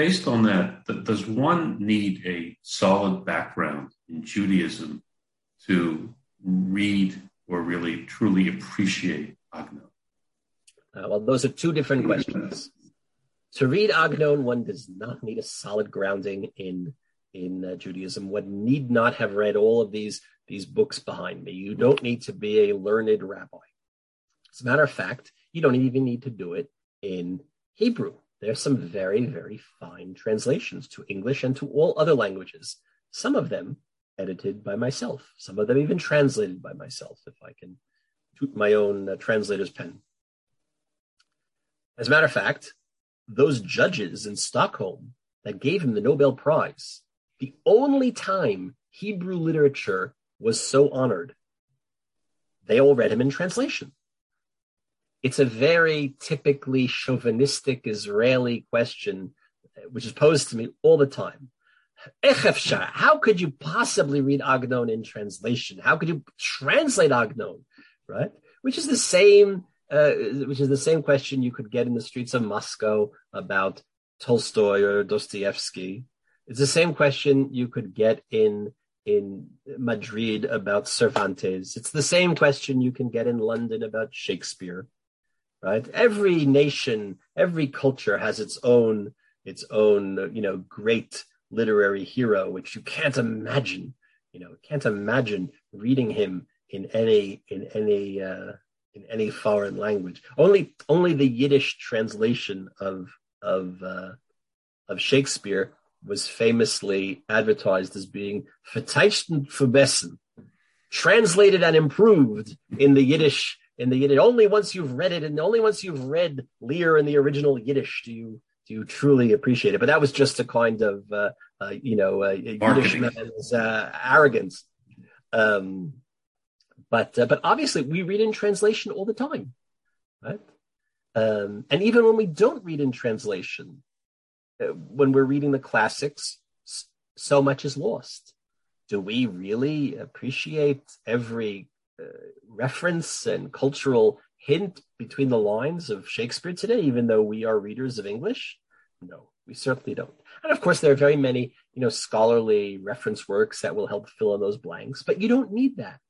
based on that, th- does one need a solid background in Judaism to read or really truly appreciate Agnon? Uh, well, those are two different questions. To read Agnon, one does not need a solid grounding in in uh, Judaism. One need not have read all of these these books behind me. You don't need to be a learned rabbi. As a matter of fact, you don't even need to do it in Hebrew. There's some very, very fine translations to English and to all other languages. Some of them edited by myself. Some of them even translated by myself, if I can toot my own uh, translator's pen. As a matter of fact, those judges in Stockholm that gave him the Nobel Prize, the only time Hebrew literature was so honored, they all read him in translation. It's a very typically chauvinistic Israeli question, which is posed to me all the time. How could you possibly read Agnon in translation? How could you translate Agnon, right? Which is the same, uh, which is the same question you could get in the streets of Moscow about Tolstoy or Dostoevsky. It's the same question you could get in in Madrid about Cervantes. It's the same question you can get in London about Shakespeare, right? Every nation, every culture has its own its own, you know, great literary hero, which you can't imagine, you know, can't imagine reading him in any in any uh, in any foreign language. Only only the Yiddish translation of of uh, of Shakespeare was famously advertised as being verteichten verbessen, translated and improved in the Yiddish in the Yiddish. Only once you've read it, and only once you've read Lear in the original Yiddish do you do you truly appreciate it. But that was just a kind of uh, uh, you know uh, Yiddish man's uh, arrogance. Um, but uh, but obviously we read in translation all the time, right? Um, and even when we don't read in translation, uh, when we're reading the classics, so much is lost. Do we really appreciate every reference and cultural hint between the lines of Shakespeare today, even though we are readers of English? No, we certainly don't. And of course, there are very many, you know, scholarly reference works that will help fill in those blanks, but you don't need that.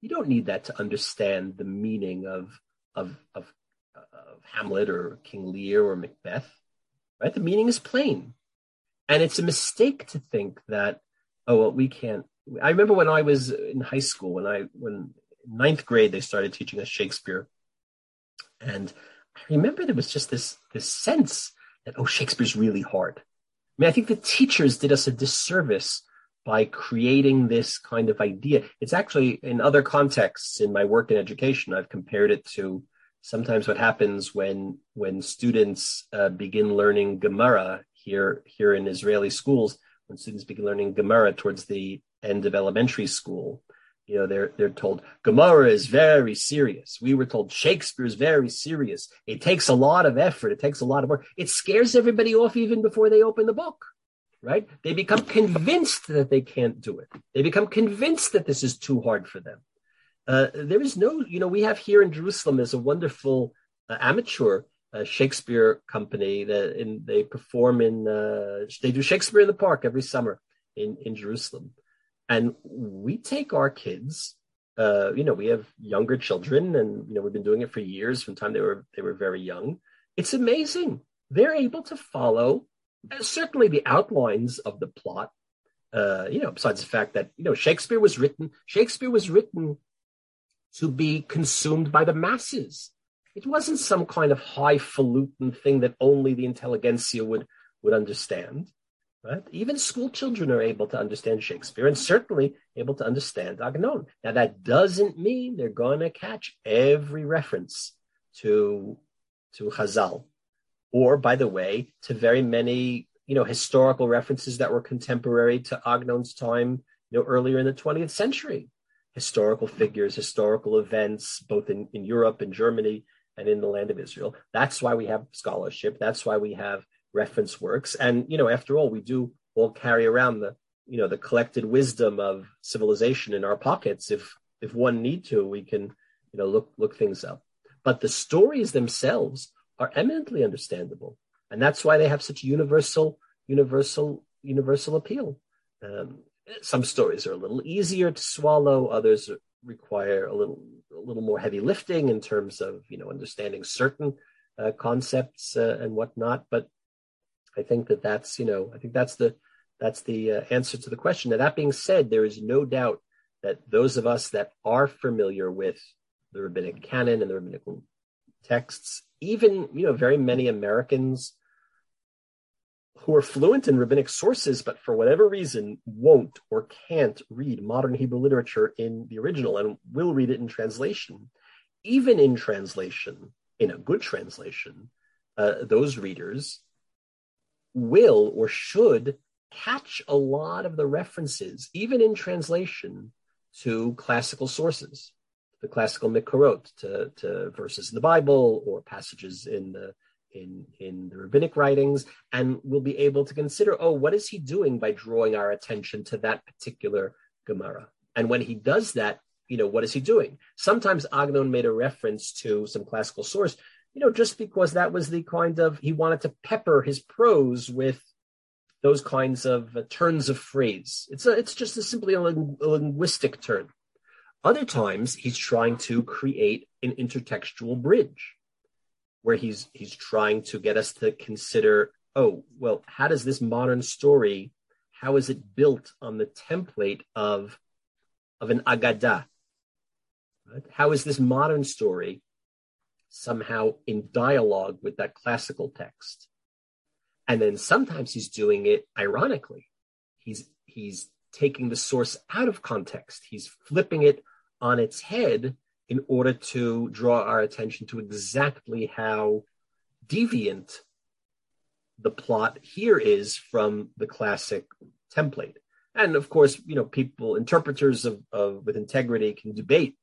You don't need that to understand the meaning of of of, of Hamlet or King Lear or Macbeth. Right? The meaning is plain. And it's a mistake to think that, oh, well, we can't. I remember when I was in high school, when I, when ninth grade, they started teaching us Shakespeare. And I remember there was just this, this sense that, oh, Shakespeare's really hard. I mean, I think the teachers did us a disservice by creating this kind of idea. It's actually in other contexts in my work in education, I've compared it to sometimes what happens when when students uh, begin learning Gemara here here in Israeli schools, when students begin learning Gemara towards the end of elementary school, you know they're they're told Gemara is very serious. We were told Shakespeare is very serious. It takes a lot of effort. It takes a lot of work. It scares everybody off even before they open the book. Right? They become convinced that they can't do it. They become convinced that this is too hard for them. Uh, there is no, you know, we have here in Jerusalem is a wonderful uh, amateur uh, Shakespeare company that in, they perform in, uh, they do Shakespeare in the Park every summer in, in Jerusalem. And we take our kids, uh, you know, we have younger children and, you know, we've been doing it for years from the time they were, they were very young. It's amazing. They're able to follow certainly the outlines of the plot. you know, besides the fact that, you know, Shakespeare was written, Shakespeare was written to be consumed by the masses. It wasn't some kind of highfalutin thing that only the intelligentsia would, would understand. Right? Even school children are able to understand Shakespeare and certainly able to understand Agnon. Now, that doesn't mean they're going to catch every reference to, to Chazal, or, by the way, to very many you know historical references that were contemporary to Agnon's time, you know, earlier in the 20th century historical figures, historical events, both in, in Europe and Germany and in the land of Israel. That's why we have scholarship. That's why we have reference works. And, you know, after all, we do all carry around the, you know, the collected wisdom of civilization in our pockets. If, if one need to, we can, you know, look, look things up. But the stories themselves are eminently understandable. And that's why they have such universal, universal universal appeal. Um, some stories are a little easier to swallow; others require a little a little more heavy lifting in terms of you know understanding certain uh, concepts uh, and whatnot. But I think that that's you know I think that's the that's the uh, answer to the question. Now that being said, there is no doubt that those of us that are familiar with the rabbinic canon and the rabbinical texts, even you know very many Americans who are fluent in rabbinic sources, but for whatever reason won't or can't read modern Hebrew literature in the original and will read it in translation. Even in translation, in a good translation, uh, those readers will or should catch a lot of the references, even in translation, to classical sources, the classical mikorot, to, to verses in the Bible or passages in the in in the rabbinic writings and we'll be able to consider oh what is he doing by drawing our attention to that particular gemara? And when he does that you know what is he doing? Sometimes agnon made a reference to some classical source you know just because that was the kind of he wanted to pepper his prose with those kinds of uh, turns of phrase. It's a, it's just a simply a, ling- a linguistic turn. Other times he's trying to create an intertextual bridge where he's he's trying to get us to consider oh well how does this modern story how is it built on the template of of an agada? How is this modern story somehow in dialogue with that classical text. And then sometimes he's doing it ironically. He's he's taking the source out of context. He's flipping it on its head in order to draw our attention to exactly how deviant the plot here is from the classic template. And of course, you know, people, interpreters of, of with integrity can debate,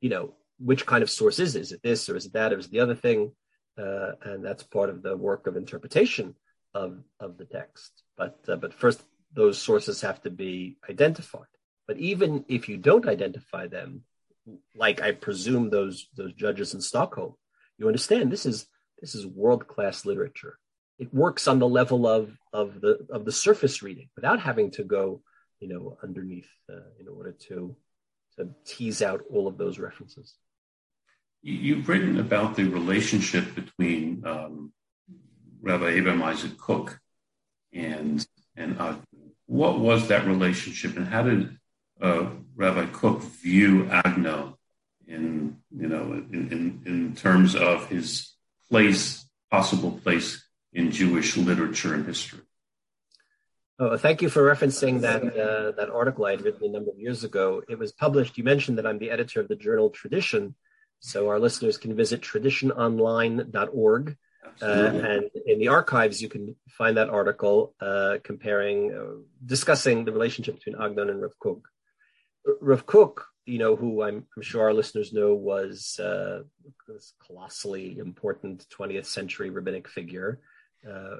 you know, which kind of source is it? Is it this or is it that or is it the other thing? Uh, and that's part of the work of interpretation of, of the text. But, uh, but first, those sources have to be identified. But even if you don't identify them, like I presume those those judges in Stockholm, you understand this is this is world class literature. It works on the level of of the of the surface reading without having to go, you know, underneath uh, in order to to tease out all of those references. You've written about the relationship between um, Rabbi Abraham Isaac Kook and and uh, what was that relationship, and how did uh, Rabbi Kook view Agnon in you know in, in, in terms of his place, possible place in Jewish literature and history? Oh, thank you for referencing that uh, that article I had written a number of years ago. It was published. You mentioned that I'm the editor of the journal Tradition, so our listeners can visit traditiononline.org. Uh, and in the archives, you can find that article uh, comparing, uh, discussing the relationship between Agnon and Rav Kook. Rav Kook, you know, who I'm, I'm sure our listeners know was uh, this colossally important 20th century rabbinic figure. Uh,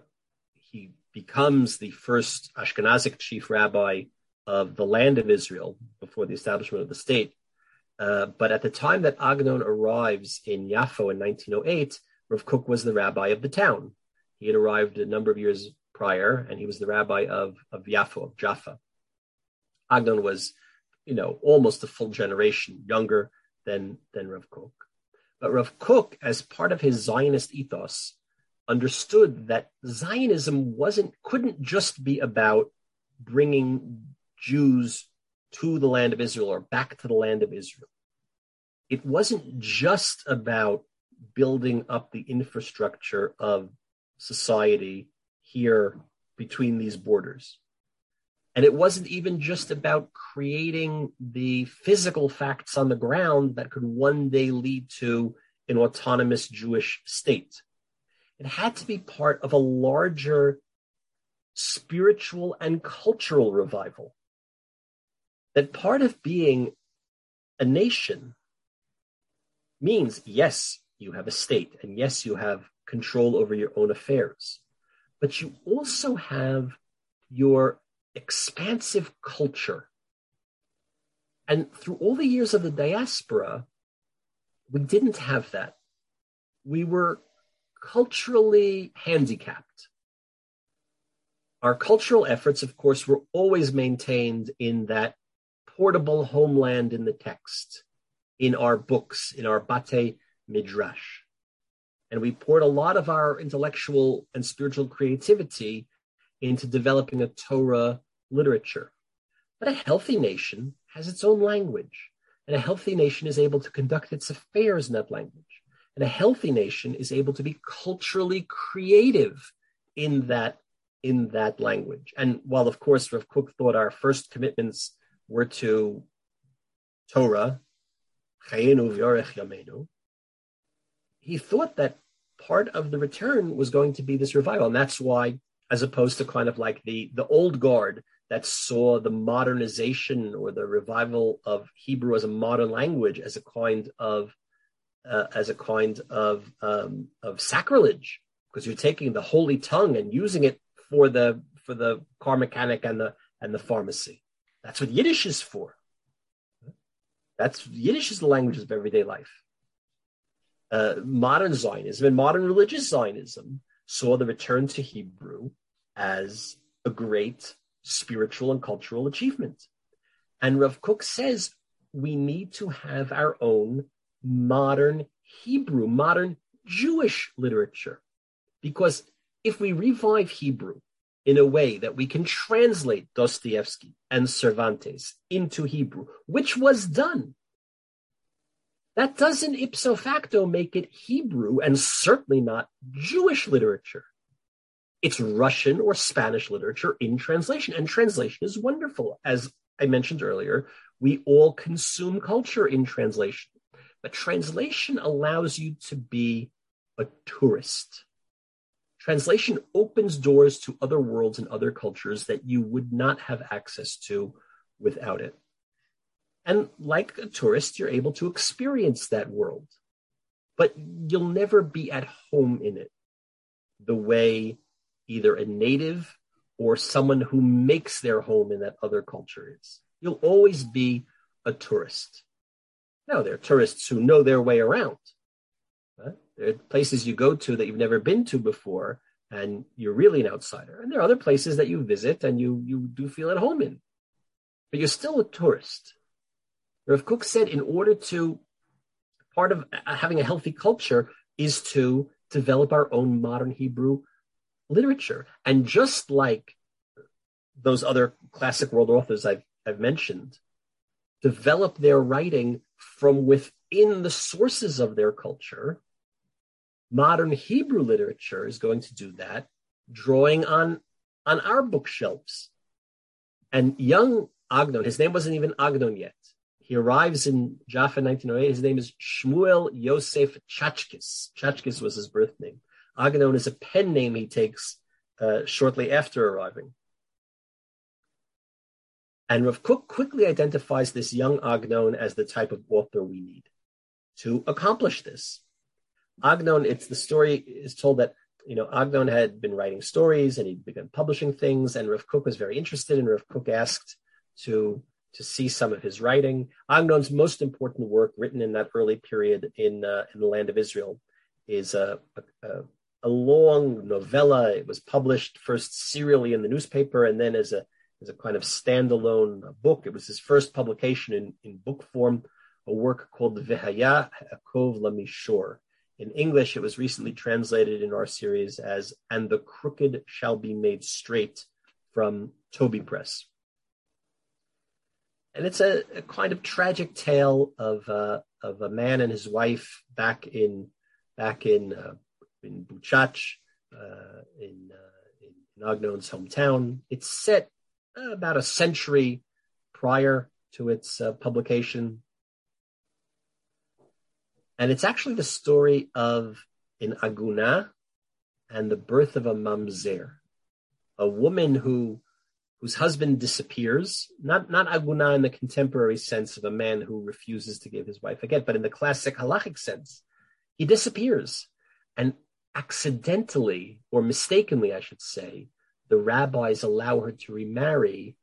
he becomes the first Ashkenazic chief rabbi of the land of Israel before the establishment of the state. Uh, but at the time that Agnon arrives in Yafo in 1908, Rav Kook was the rabbi of the town. He had arrived a number of years prior, and he was the rabbi of, of Yafo, of Jaffa. Agnon was you know, almost a full generation younger than, than Rav Kook. But Rav Kook, as part of his Zionist ethos, understood that Zionism wasn't, couldn't just be about bringing Jews to the land of Israel or back to the land of Israel. It wasn't just about building up the infrastructure of society here between these borders. And it wasn't even just about creating the physical facts on the ground that could one day lead to an autonomous Jewish state. It had to be part of a larger spiritual and cultural revival. That part of being a nation means, yes, you have a state, and yes, you have control over your own affairs, but you also have your expansive culture. And through all the years of the diaspora, we didn't have that. We were culturally handicapped. our cultural efforts, of course, were always maintained in that portable homeland in the text, in our books, in our bate midrash. And we poured a lot of our intellectual and spiritual creativity into developing a Torah literature. But a healthy nation has its own language, and a healthy nation is able to conduct its affairs in that language. And a healthy nation is able to be culturally creative in that in that language. And while of course Rav Kook thought our first commitments were to Torah, he thought that part of the return was going to be this revival. And that's why, as opposed to kind of like the, the old guard that saw the modernization or the revival of Hebrew as a modern language as a kind of uh, as a kind of um, of sacrilege, because you're taking the holy tongue and using it for the for the car mechanic and the and the pharmacy. That's what Yiddish is for. That's Yiddish is the language of everyday life. Uh, modern Zionism and modern religious Zionism saw the return to Hebrew as a great spiritual and cultural achievement. And Rav Kook says we need to have our own modern Hebrew, modern Jewish literature. Because if we revive Hebrew in a way that we can translate Dostoevsky and Cervantes into Hebrew, which was done, that doesn't ipso facto make it Hebrew and certainly not Jewish literature. It's Russian or Spanish literature in translation, and translation is wonderful. As I mentioned earlier, we all consume culture in translation, but translation allows you to be a tourist Translation opens doors to other worlds and other cultures that you would not have access to without it. And like a tourist, you're able to experience that world, but you'll never be at home in it the way either a native or someone who makes their home in that other culture is. You'll always be a tourist. Now, there are tourists who know their way around, places you go to that you've never been to before, and you're really an outsider. And there are other places that you visit and you you do feel at home in, but you're still a tourist. Rav Kook said, in order to part of having a healthy culture is to develop our own modern Hebrew literature, and just like those other classic world authors I've I've mentioned, develop their writing from within the sources of their culture modern Hebrew literature is going to do that, drawing on on our bookshelves. And young Agnon, his name wasn't even Agnon yet. He arrives in Jaffa in 1908. His name is Shmuel Yosef Czaczkes. Czaczkes was his birth name. Agnon is a pen name he takes uh, shortly after arriving. And Rav Kook quickly identifies this young Agnon as the type of author we need to accomplish this. Agnon, it's the story is told that you know Agnon had been writing stories and he'd begun publishing things, and Rav Kook was very interested, and Rav Kook asked to to see some of his writing. Agnon's most important work, written in that early period in uh, in the land of Israel, is a, a, a long novella. It was published first serially in the newspaper, and then as a as a kind of standalone book. It was his first publication in, in book form, a work called the Vihaya Akov Lamishor, in English, it was recently translated in our series as And the Crooked Shall Be Made Straight from Toby Press. And it's a, a kind of tragic tale of, uh, of a man and his wife back in, back in, uh, in Buczacz, uh, in, uh, in Agnon's hometown. It's set about a century prior to its uh, publication and it's actually the story of an aguna and the birth of a mamzer, a woman who whose husband disappears, not, not aguna in the contemporary sense of a man who refuses to give his wife a get, but in the classic halachic sense, he disappears. And accidentally, or mistakenly, I should say, the rabbis allow her to remarry,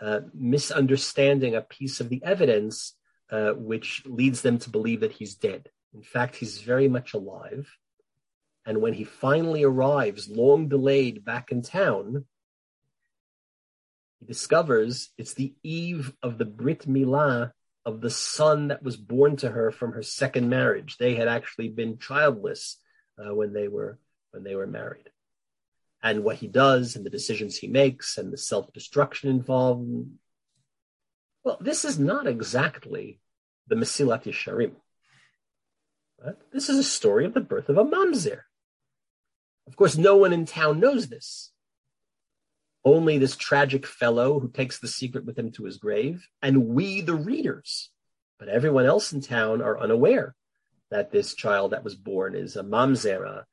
uh, misunderstanding a piece of the evidence, uh, which leads them to believe that he's dead. In fact, he's very much alive. And when he finally arrives, long delayed back in town, he discovers it's the eve of the Brit Milah of the son that was born to her from her second marriage. They had actually been childless uh, when they were when they were married. And what he does and the decisions he makes and the self-destruction involved. Well, this is not exactly the Mesilat Yesharim. Right? This is a story of the birth of a mamzer. Of course, no one in town knows this. Only this tragic fellow who takes the secret with him to his grave, and we, the readers. But everyone else in town are unaware that this child that was born is a mamzer, a,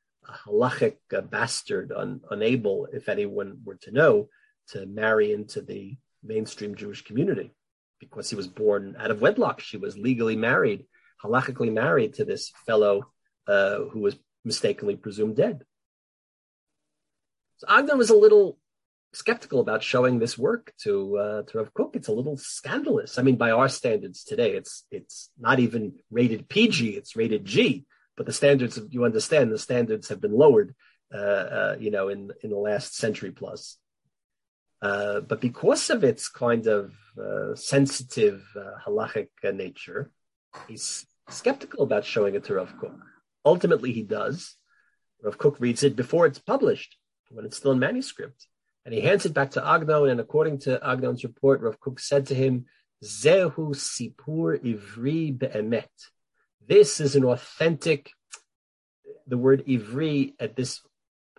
halachic a bastard, un, unable, if anyone were to know, to marry into the mainstream Jewish community because he was born out of wedlock. She was legally married, halachically married to this fellow uh, who was mistakenly presumed dead. So Agnon was a little skeptical about showing this work to uh, to Rav Kook. It's a little scandalous. I mean, by our standards today, it's it's not even rated PG; it's rated G. But the standards, you understand, the standards have been lowered, uh, uh, you know, in in the last century plus. Uh, but because of its kind of uh, sensitive uh, halachic nature, he's skeptical about showing it to Rav Kook. Ultimately, he does. Rav Kook reads it before it's published, when it's still in manuscript. And he hands it back to Agnon, and according to Agnon's report, Rav Kook said to him, Zehu Sipur Ivri Be'emet. This is an authentic, the word Ivri at this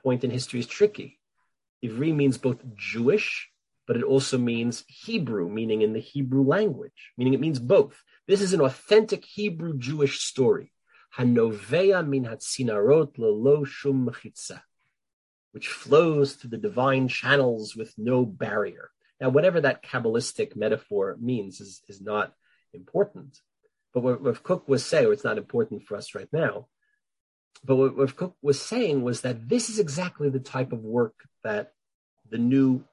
point in history is tricky Ivri means both Jewish, but it also means Hebrew, meaning in the Hebrew language, meaning it means both. This is an authentic Hebrew Jewish story. Hanoveya min hatzinarot lelo shum mechitza, which flows through the divine channels with no barrier. Now, whatever that Kabbalistic metaphor means is, is not important. But what, what Kook was saying, or it's not important for us right now, but what, what Kook was saying was that this is exactly the type of work that the new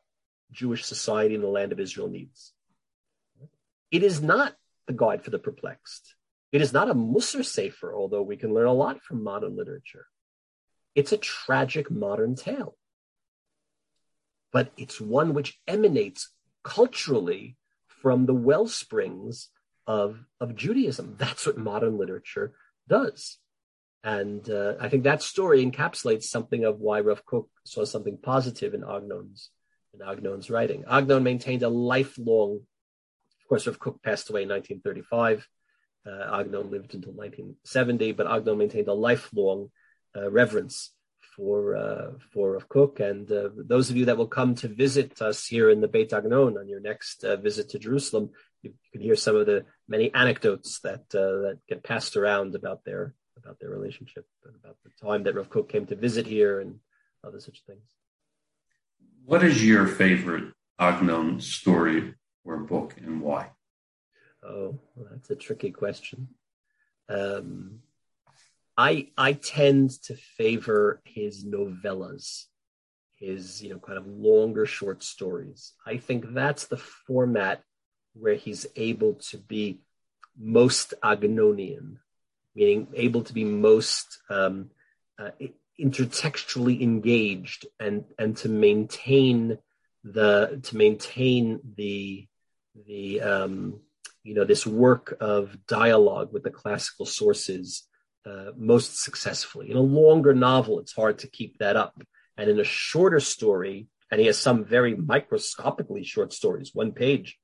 Jewish society in the land of Israel needs. It is not the guide for the perplexed. It is not a Musar Sefer, although we can learn a lot from modern literature. It's a tragic modern tale. But it's one which emanates culturally from the well springs of, of Judaism. That's what modern literature does. And uh, I think that story encapsulates something of why Rav Kook saw something positive in Agnon's in Agnon's writing. Agnon maintained a lifelong, of course, Rav Kook passed away in 1935. Uh, Agnon lived until 1970, but Agnon maintained a lifelong uh, reverence for uh, for Rav Kook. And uh, those of you that will come to visit us here in the Beit Agnon on your next uh, visit to Jerusalem, you, can hear some of the many anecdotes that uh, that get passed around about their about their relationship and about the time that Rav Kook came to visit here and other such things. What is your favorite Agnon story or book and why? Oh, that's a tricky question. Um, I I tend to favor his novellas, his you know kind of longer short stories. I think that's the format where he's able to be most Agnonian meaning able to be most um, uh, intertextually engaged and and to maintain the to maintain the the um, you know this work of dialogue with the classical sources uh, most successfully. In a longer novel, it's hard to keep that up, and in a shorter story, and he has some very microscopically short stories, one page.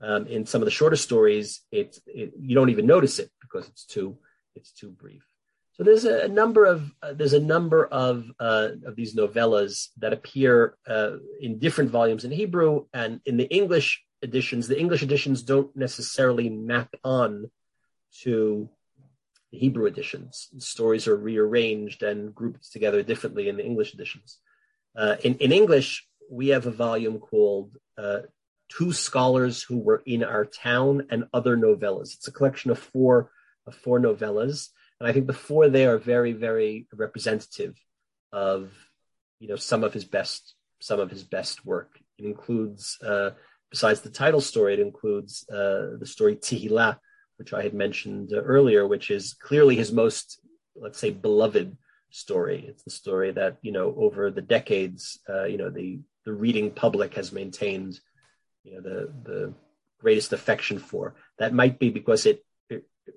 Um, in some of the shorter stories, it, it you don't even notice it because it's too it's too brief. There's a, number of uh, there's a number of uh, of these novellas that appear uh, in different volumes in Hebrew and in the English editions. The English editions don't necessarily map on to the Hebrew editions. stories are rearranged and grouped together differently in the English editions. Uh, in, in English, we have a volume called uh, Two Scholars Who Were in Our Town and Other Novellas. It's a collection of four of four novellas, and I think the four there are very, very representative of you know some of his best some of his best work. It includes, uh, besides the title story, it includes uh, the story Tehilla, which I had mentioned earlier, which is clearly his most, let's say, beloved story. It's the story that you know over the decades, uh, you know the the reading public has maintained you know the the greatest affection for. That might be because it, it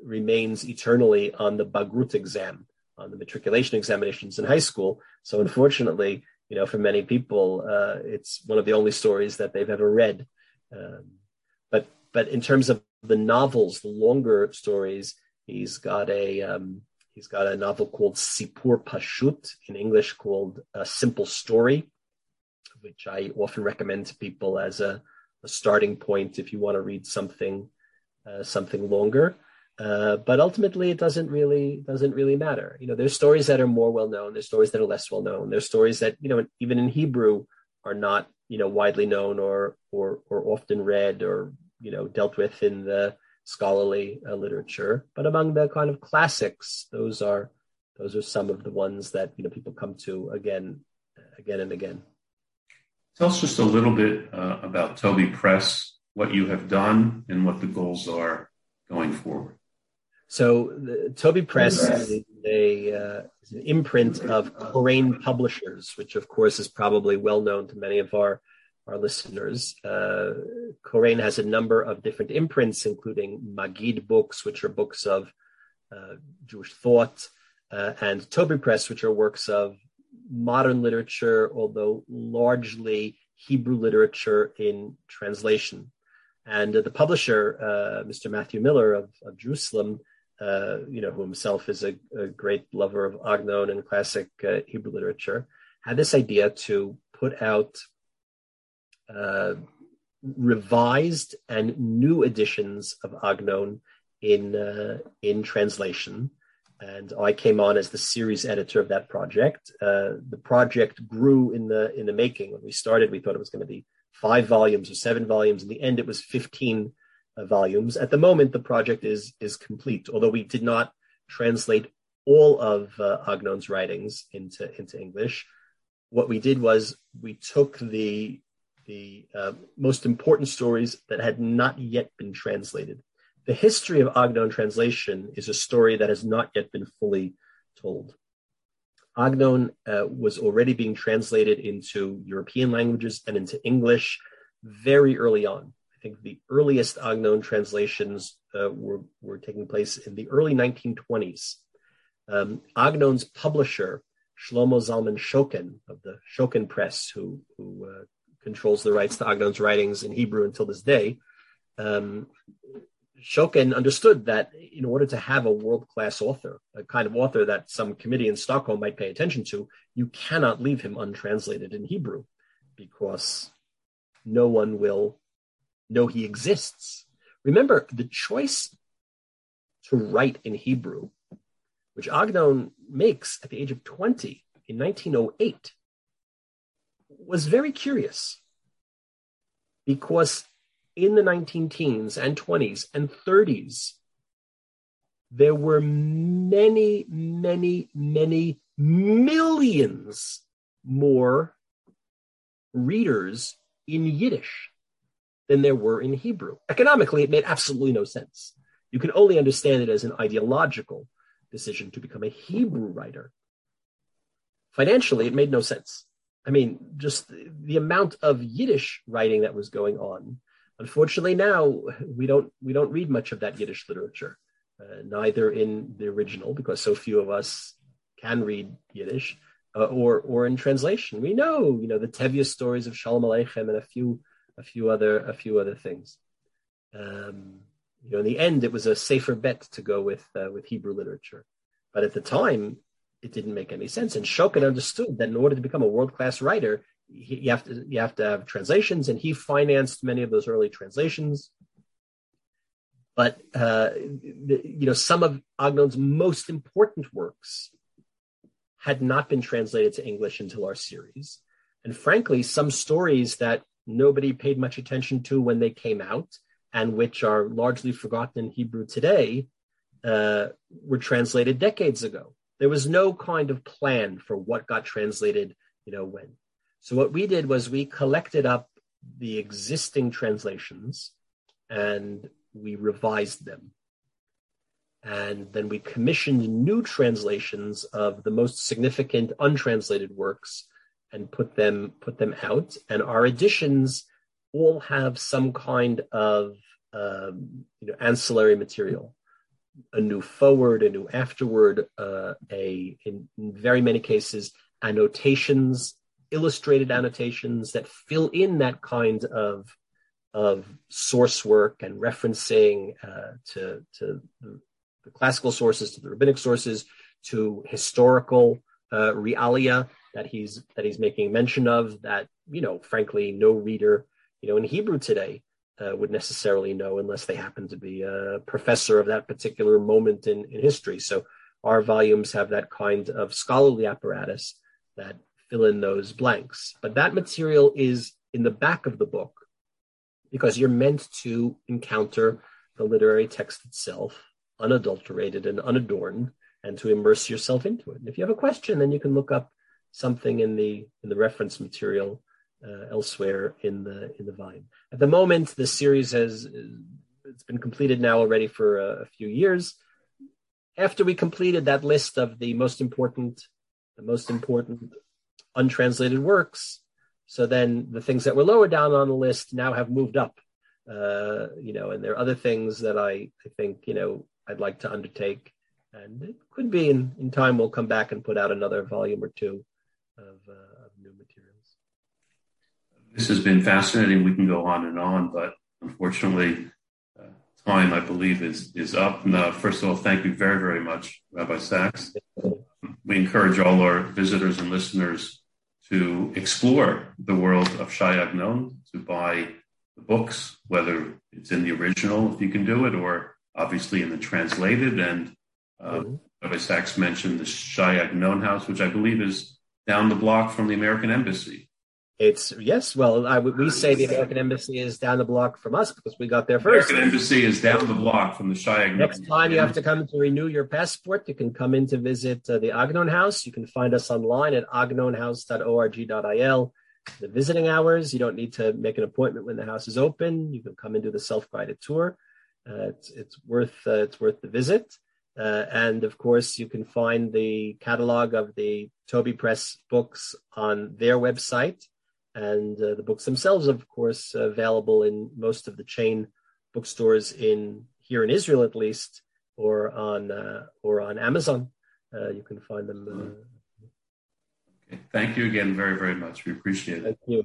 remains eternally on the Bagrut exam, on the matriculation examinations in high school. So unfortunately, you know, for many people, uh, it's one of the only stories that they've ever read. Um, but but in terms of the novels, the longer stories, he's got a um, he's got a novel called Sipur Pashut in English called A Simple Story, which I often recommend to people as a, a starting point if you want to read something uh, something longer. Uh, but ultimately, it doesn't really doesn't really matter. You know, there's stories that are more well known. There's stories that are less well known. There's stories that you know even in Hebrew are not you know widely known or or or often read or you know dealt with in the scholarly uh, literature. But among the kind of classics, those are those are some of the ones that you know people come to again, again and again. Tell us just a little bit uh, about Toby Press, what you have done, and what the goals are going forward. So, the, Toby Press is, a, uh, is an imprint of Koren Publishers, which, of course, is probably well known to many of our our listeners. Uh, Koren has a number of different imprints, including Maggid books, which are books of uh, Jewish thought, uh, and Toby Press, which are works of modern literature, although largely Hebrew literature in translation. And uh, the publisher, uh, Mr. Matthew Miller of, of Jerusalem, uh, you know, who himself is a, a, great lover of Agnon and classic Hebrew literature, had this idea to put out uh, revised and new editions of Agnon in uh, in translation. And I came on as the series editor of that project. Uh, the project grew in the in the making. When we started, we thought it was going to be five volumes or seven volumes. In the end, it was fifteen uh, volumes. At the moment, the project is is complete. Although we did not translate all of uh, Agnon's writings into into English, what we did was we took the the uh, most important stories that had not yet been translated. The history of Agnon translation is a story that has not yet been fully told. Agnon uh, was already being translated into European languages and into English very early on. Think the earliest Agnon translations uh, were, were taking place in the early 1920s. Um, Agnon's publisher, Shlomo Zalman Schocken of the Schocken Press, who, who uh, controls the rights to Agnon's writings in Hebrew until this day. Um, Schocken understood that in order to have a world class author, a kind of author that some committee in Stockholm might pay attention to, you cannot leave him untranslated in Hebrew because no one will know he exists. Remember, the choice to write in Hebrew, which Agnon makes at the age of 20 in 1908, was very curious because in the 19 teens and 20s and 30s, there were many, many, many millions more readers in Yiddish than there were in Hebrew. Economically, it made absolutely no sense. You can only understand it as an ideological decision to become a Hebrew writer. Financially, it made no sense. I mean, just the amount of Yiddish writing that was going on. Unfortunately, now we don't we don't read much of that Yiddish literature, uh, neither in the original because so few of us can read Yiddish, uh, or or in translation. We know, you know, the Tevye stories of Shalom Aleichem and a few a few other a few other things. Um, you know, in the end, it was a safer bet to go with uh, with Hebrew literature, but at the time, it didn't make any sense. And Schocken understood that in order to become a world class writer, he, you have to you have to have translations, and he financed many of those early translations. But uh, the, you know, some of Agnon's most important works had not been translated to English until our series, and frankly, some stories that nobody paid much attention to when they came out, and which are largely forgotten in Hebrew today, uh, were translated decades ago. There was no kind of plan for what got translated, you know, when. So what we did was we collected up the existing translations and we revised them. And then we commissioned new translations of the most significant untranslated works and put them put them out. And our editions all have some kind of um, you know ancillary material a new forward a new afterward, uh, a in, in, very many cases annotations illustrated annotations that fill in that kind of of source work and referencing uh, to to the, the, classical sources to the rabbinic sources to historical uh, realia that he's that he's making mention of that you know frankly no reader you know in Hebrew today uh, would necessarily know unless they happen to be a professor of that particular moment in, in history. So our volumes have that kind of scholarly apparatus that fill in those blanks. But that material is in the back of the book because you're meant to encounter the literary text itself, unadulterated and unadorned, and to immerse yourself into it. And if you have a question, then you can look up something in the in the reference material uh, elsewhere in the in the volume. At the moment, the series has it's been completed now already for a, a few years. After we completed that list of the most important, the most important untranslated works, so then the things that were lower down on the list now have moved up. Uh, you know, and there are other things that I, I think, you know, I'd like to undertake. And it could be in, in time we'll come back and put out another volume or two of, uh, of new materials. This has been fascinating. We can go on and on, but unfortunately, uh, time I believe is is up. And, uh, first of all, thank you very very much, Rabbi Saks. We encourage all our visitors and listeners to explore the world of Shai Agnon, to buy the books, whether it's in the original, if you can do it, or obviously in the translated. And uh, mm-hmm. Rabbi Saks mentioned the Shai Agnon House, which I believe is down the block from the American Embassy. It's yes. Well, I, we say the American Embassy is down the block from us because we got there first. American Embassy is down the block from the Shai. Next time you have to come to renew your passport, you can come in to visit uh, the Agnon House. You can find us online at agnonhouse.org.il. The visiting hours, you don't need to make an appointment when the house is open. You can come and do the self-guided tour. Uh, it's it's worth uh, it's worth the visit. Uh, and of course, you can find the catalog of the Toby Press books on their website and uh, the books themselves, of course, available in most of the chain bookstores in here in Israel, at least, or on uh, or on Amazon. Uh, you can find them. Uh, okay. Thank you again very very much. We appreciate it. Thank you.